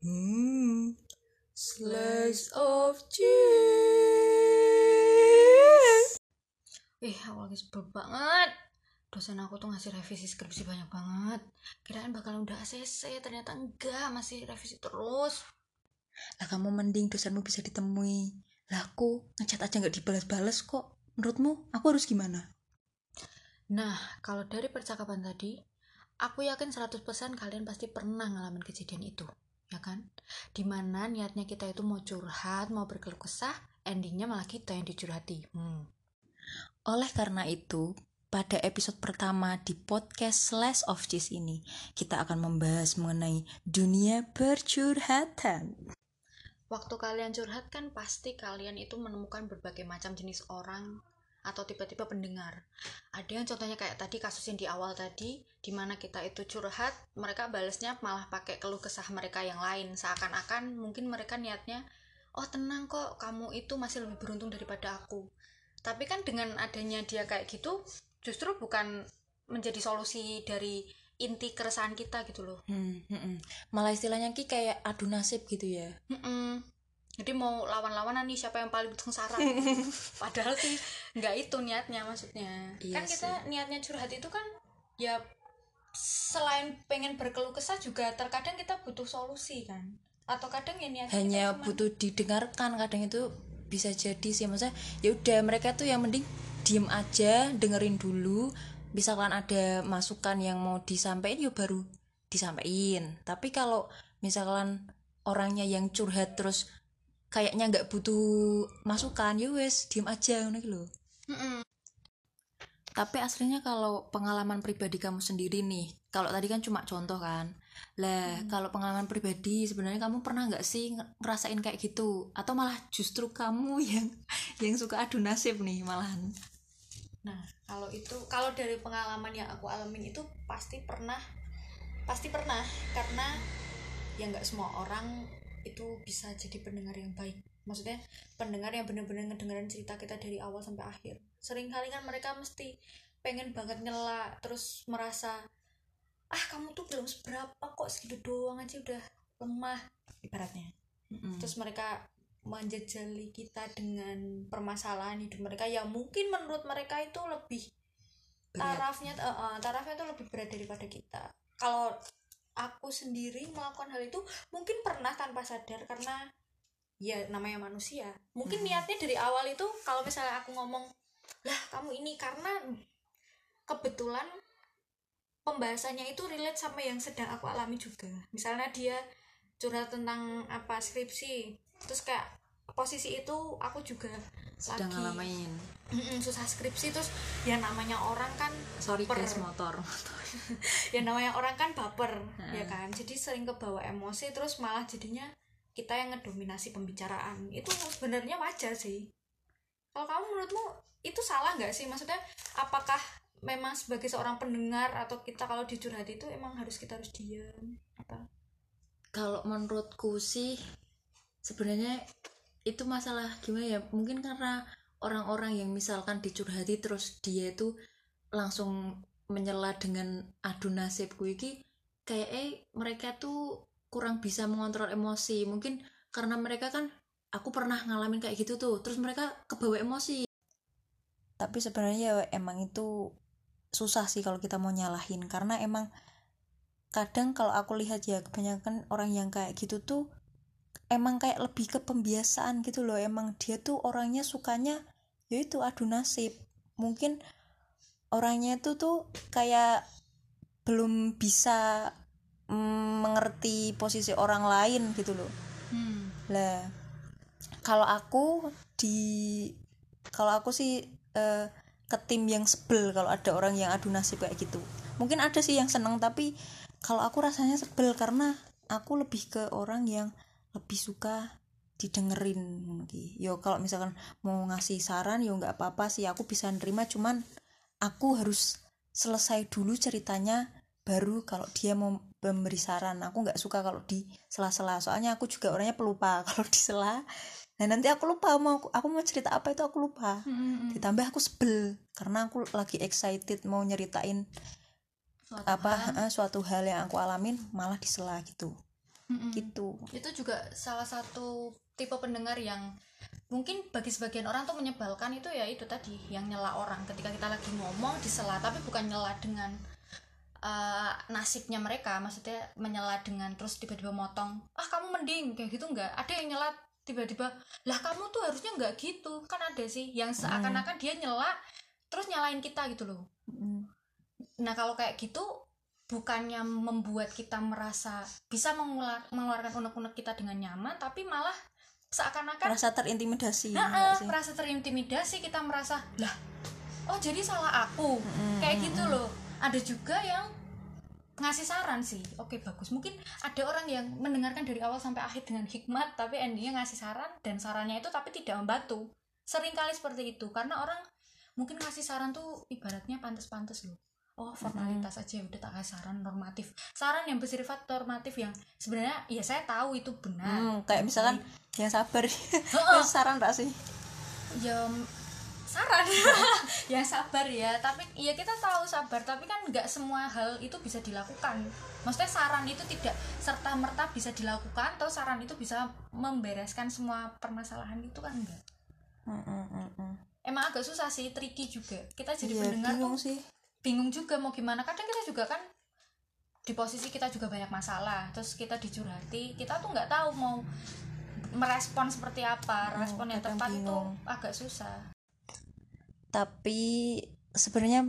Hmm. Slice of cheese. Eh, aku lagi sebel banget. Dosen aku tuh ngasih revisi skripsi banyak banget. Kirain bakal udah ACC, ternyata enggak, masih revisi terus. Lah kamu mending dosenmu bisa ditemui. Lah aku ngechat aja nggak dibalas-balas kok. Menurutmu aku harus gimana? Nah, kalau dari percakapan tadi, aku yakin 100% kalian pasti pernah ngalamin kejadian itu ya kan? Di mana niatnya kita itu mau curhat mau berkeluh kesah endingnya malah kita yang dicurhati hmm. oleh karena itu pada episode pertama di podcast Slash of Cheese ini kita akan membahas mengenai dunia percurhatan waktu kalian curhat kan pasti kalian itu menemukan berbagai macam jenis orang atau tiba-tiba pendengar. Ada yang contohnya kayak tadi kasus yang di awal tadi, di mana kita itu curhat, mereka balesnya malah pakai keluh kesah mereka yang lain, seakan-akan mungkin mereka niatnya, oh tenang kok, kamu itu masih lebih beruntung daripada aku. Tapi kan dengan adanya dia kayak gitu, justru bukan menjadi solusi dari inti keresahan kita gitu loh. Hmm, hmm, hmm. Malah istilahnya ki kayak adu nasib gitu ya. Hmm, hmm jadi mau lawan-lawanan nih siapa yang paling sengsara padahal sih nggak itu niatnya maksudnya. Iya kan kita sih. niatnya curhat itu kan ya selain pengen berkeluh kesah juga terkadang kita butuh solusi kan. Atau kadang ya niatnya hanya cuman... butuh didengarkan kadang itu bisa jadi sih. Maksudnya ya udah mereka tuh yang mending diem aja dengerin dulu. Misalkan ada masukan yang mau disampaikan ya baru disampaikan. Tapi kalau misalkan orangnya yang curhat terus kayaknya nggak butuh masukan ya wes diem aja ngono gitu mm -mm. tapi aslinya kalau pengalaman pribadi kamu sendiri nih kalau tadi kan cuma contoh kan lah mm. kalau pengalaman pribadi sebenarnya kamu pernah nggak sih ngerasain kayak gitu atau malah justru kamu yang yang suka adu nasib nih malahan nah kalau itu kalau dari pengalaman yang aku alamin itu pasti pernah pasti pernah karena ya nggak semua orang itu bisa jadi pendengar yang baik. Maksudnya pendengar yang benar-benar ngedengerin cerita kita dari awal sampai akhir. Sering kali kan mereka mesti pengen banget nyela terus merasa ah kamu tuh belum seberapa kok segitu doang aja udah lemah ibaratnya. Mm-hmm. terus mereka menjejali kita dengan permasalahan hidup mereka. Yang mungkin menurut mereka itu lebih tarafnya uh, uh, tarafnya itu lebih berat daripada kita. Kalau aku sendiri melakukan hal itu mungkin pernah tanpa sadar karena ya namanya manusia mungkin hmm. niatnya dari awal itu kalau misalnya aku ngomong lah kamu ini karena kebetulan pembahasannya itu relate sama yang sedang aku alami juga misalnya dia curhat tentang apa skripsi terus kayak posisi itu aku juga sedang lagi, ngalamin. Susah skripsi terus ya namanya orang kan sorry baper. guys motor, ya namanya orang kan baper hmm. ya kan? Jadi sering kebawa emosi terus malah jadinya kita yang ngedominasi pembicaraan. Itu sebenarnya wajar sih. Kalau kamu menurutmu itu salah nggak sih? Maksudnya apakah memang sebagai seorang pendengar atau kita kalau dicurhat itu emang harus kita harus diam? Apa? Kalau menurutku sih sebenarnya itu masalah gimana ya? Mungkin karena orang-orang yang misalkan dicurhati terus dia itu langsung menyela dengan adu nasibku iki kayak eh mereka tuh kurang bisa mengontrol emosi. Mungkin karena mereka kan aku pernah ngalamin kayak gitu tuh. Terus mereka kebawa emosi. Tapi sebenarnya ya emang itu susah sih kalau kita mau nyalahin. Karena emang kadang kalau aku lihat ya kebanyakan orang yang kayak gitu tuh emang kayak lebih ke pembiasaan gitu loh. Emang dia tuh orangnya sukanya yaitu adu nasib. Mungkin orangnya itu tuh kayak belum bisa mm, mengerti posisi orang lain gitu loh. Hmm. lah kalau aku di kalau aku sih uh, ke tim yang sebel kalau ada orang yang adu nasib kayak gitu. Mungkin ada sih yang seneng tapi kalau aku rasanya sebel karena aku lebih ke orang yang lebih suka didengerin yo kalau misalkan mau ngasih saran yo nggak apa-apa sih aku bisa nerima cuman aku harus selesai dulu ceritanya baru kalau dia mau memberi saran. Aku nggak suka kalau di sela-sela soalnya aku juga orangnya pelupa kalau di sela. Nah nanti aku lupa mau aku mau cerita apa itu aku lupa. Hmm. ditambah aku sebel karena aku lagi excited mau nyeritain suatu apa hal. suatu hal yang aku alamin malah disela gitu Mm-mm. gitu. Itu juga salah satu tipe pendengar yang mungkin bagi sebagian orang tuh menyebalkan itu ya itu tadi yang nyela orang. Ketika kita lagi ngomong disela tapi bukan nyela dengan uh, nasibnya mereka. Maksudnya menyela dengan terus tiba-tiba motong ah kamu mending kayak gitu nggak. Ada yang nyela tiba-tiba lah kamu tuh harusnya nggak gitu. Kan ada sih yang seakan-akan dia nyela terus nyalain kita gitu loh. Mm. Nah kalau kayak gitu bukannya membuat kita merasa bisa mengeluar- mengeluarkan unek-unek kita dengan nyaman, tapi malah seakan-akan merasa terintimidasi Nah, sih? merasa terintimidasi, kita merasa lah, oh jadi salah aku, kayak gitu loh. Ada juga yang ngasih saran sih, oke bagus. Mungkin ada orang yang mendengarkan dari awal sampai akhir dengan hikmat, tapi endingnya ngasih saran dan sarannya itu tapi tidak membantu. Sering kali seperti itu karena orang mungkin ngasih saran tuh ibaratnya pantas-pantas loh. Oh formalitas aja udah tak kasih saran normatif. Saran yang bersifat normatif yang sebenarnya ya saya tahu itu benar. Hmm, kayak misalkan yang sabar Heeh. saran tak sih ya saran ya sabar ya tapi ya kita tahu sabar tapi kan nggak semua hal itu bisa dilakukan maksudnya saran itu tidak serta merta bisa dilakukan atau saran itu bisa membereskan semua permasalahan itu kan enggak Mm, mm, mm, mm. emang agak susah sih tricky juga kita jadi pendengar bingung tuh sih bingung juga mau gimana. Kadang kita juga kan di posisi kita juga banyak masalah terus kita dicurhati kita tuh nggak tahu mau merespon seperti apa. Hmm, respon yang tepat itu bingung. agak susah. Tapi sebenarnya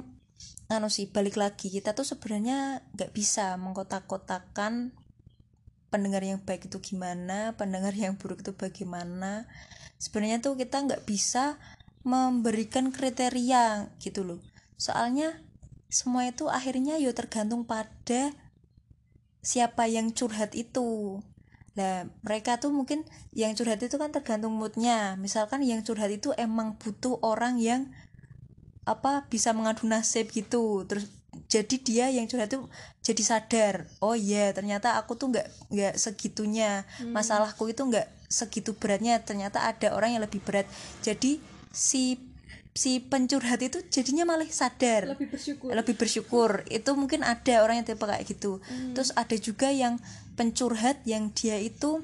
anu sih balik lagi kita tuh sebenarnya nggak bisa mengkotak-kotakan pendengar yang baik itu gimana pendengar yang buruk itu bagaimana. Sebenarnya tuh kita nggak bisa memberikan kriteria gitu loh. Soalnya semua itu akhirnya yo tergantung pada siapa yang curhat itu Nah, mereka tuh mungkin yang curhat itu kan tergantung moodnya. Misalkan yang curhat itu emang butuh orang yang apa bisa mengadu nasib gitu. Terus jadi dia yang curhat itu jadi sadar. Oh iya, ternyata aku tuh nggak nggak segitunya. Masalahku itu nggak segitu beratnya. Ternyata ada orang yang lebih berat. Jadi si si pencurhat itu jadinya malah sadar. Lebih bersyukur. Lebih bersyukur. Itu mungkin ada orang yang tipe kayak gitu. Terus ada juga yang pencurhat yang dia itu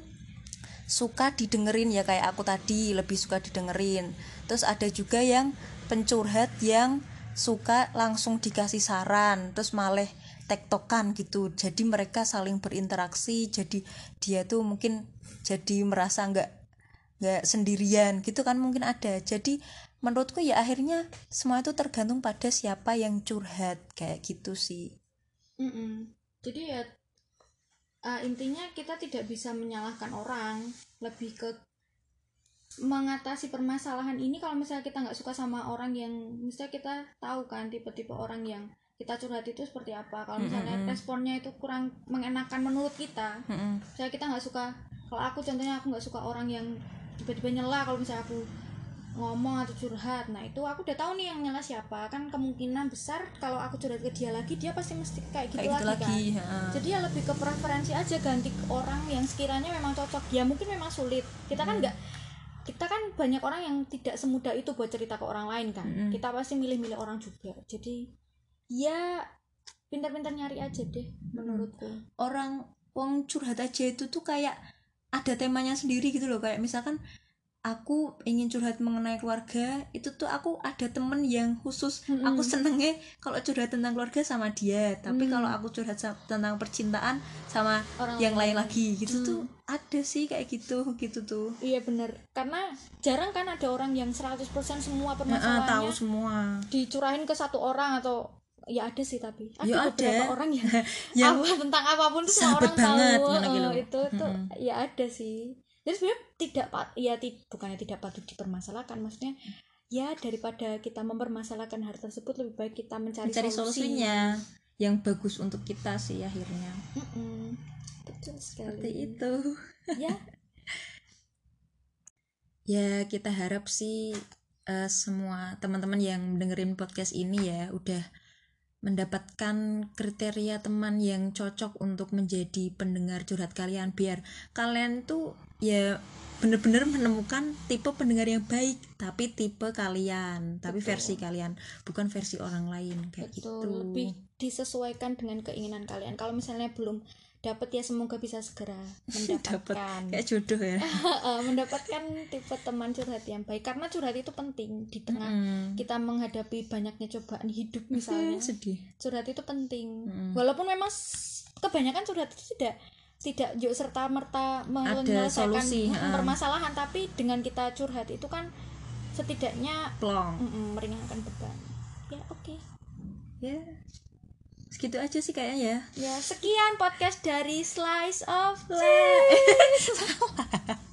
suka didengerin ya kayak aku tadi lebih suka didengerin. Terus ada juga yang pencurhat yang suka langsung dikasih saran terus malah tektokan gitu. Jadi mereka saling berinteraksi jadi dia tuh mungkin jadi merasa nggak nggak sendirian gitu kan mungkin ada. Jadi menurutku ya akhirnya semua itu tergantung pada siapa yang curhat kayak gitu sih Mm-mm. jadi ya uh, intinya kita tidak bisa menyalahkan orang lebih ke mengatasi permasalahan ini kalau misalnya kita nggak suka sama orang yang misalnya kita tahu kan tipe-tipe orang yang kita curhat itu seperti apa kalau misalnya responnya itu kurang mengenakan menurut kita Mm-mm. saya kita nggak suka kalau aku contohnya aku nggak suka orang yang tiba-tiba nyela kalau misalnya aku ngomong atau curhat. Nah itu aku udah tahu nih yang nyela siapa. Kan kemungkinan besar kalau aku curhat ke dia lagi dia pasti mesti kayak gitu, kayak gitu lagi, lagi kan ha. jadi ya lebih ke preferensi aja ganti ke orang yang sekiranya memang cocok. Ya mungkin memang sulit. Kita kan nggak kita kan banyak orang yang tidak semudah itu buat cerita ke orang lain kan? Mm-mm. kita pasti milih-milih orang juga. Jadi ya pintar-pintar nyari aja deh menurutku. Orang wong curhat aja itu tuh kayak ada temanya sendiri gitu loh. Kayak misalkan aku ingin curhat mengenai keluarga itu tuh aku ada temen yang khusus Mm-mm. aku senengnya kalau curhat tentang keluarga sama dia tapi Mm. kalau aku curhat tentang percintaan sama Orang yang lain lain. lagi gitu Mm. tuh ada sih kayak gitu gitu tuh Iya bener karena jarang kan ada orang yang 100% semua Heeh, tahu permasalahannya semua dicurahin ke satu orang atau ya ada sih tapi ada Ya beberapa ada. orang yang, Yang apa tentang apa pun tuh semua orang banget, tahu gitu loh. itu itu Mm-mm. ya ada sih jadi sebenarnya tidak pat ya ti- bukannya tidak patut dipermasalahkan maksudnya ya daripada kita mempermasalahkan hal tersebut lebih baik kita mencari, mencari solusi. solusinya yang bagus untuk kita sih akhirnya Mm-mm. betul sekali seperti itu ya ya kita harap sih eh, semua teman-teman yang dengerin podcast ini ya udah mendapatkan kriteria teman yang cocok untuk menjadi pendengar curhat kalian. Biar kalian tuh ya bener-bener menemukan tipe pendengar yang baik tapi tipe kalian tapi Betul. versi kalian bukan versi orang lain kayak betul. gitu. Lebih disesuaikan dengan keinginan kalian. Kalau misalnya belum dapat ya semoga bisa segera dapat mendapatkan. Kayak jodoh ya. Mendapatkan tipe teman curhat yang baik. Karena curhat itu penting di tengah Mm. kita menghadapi banyaknya cobaan hidup misalnya. sedih. Curhat itu penting. Mm. walaupun memang kebanyakan curhat itu tidak tidak juk serta merta menyelesaikan solusi, permasalahan. Tapi dengan kita curhat itu kan setidaknya plong. Mm, mm, meringankan beban. Ya oke. Ya segitu aja sih kayaknya ya ya sekian podcast dari slice of Cheese.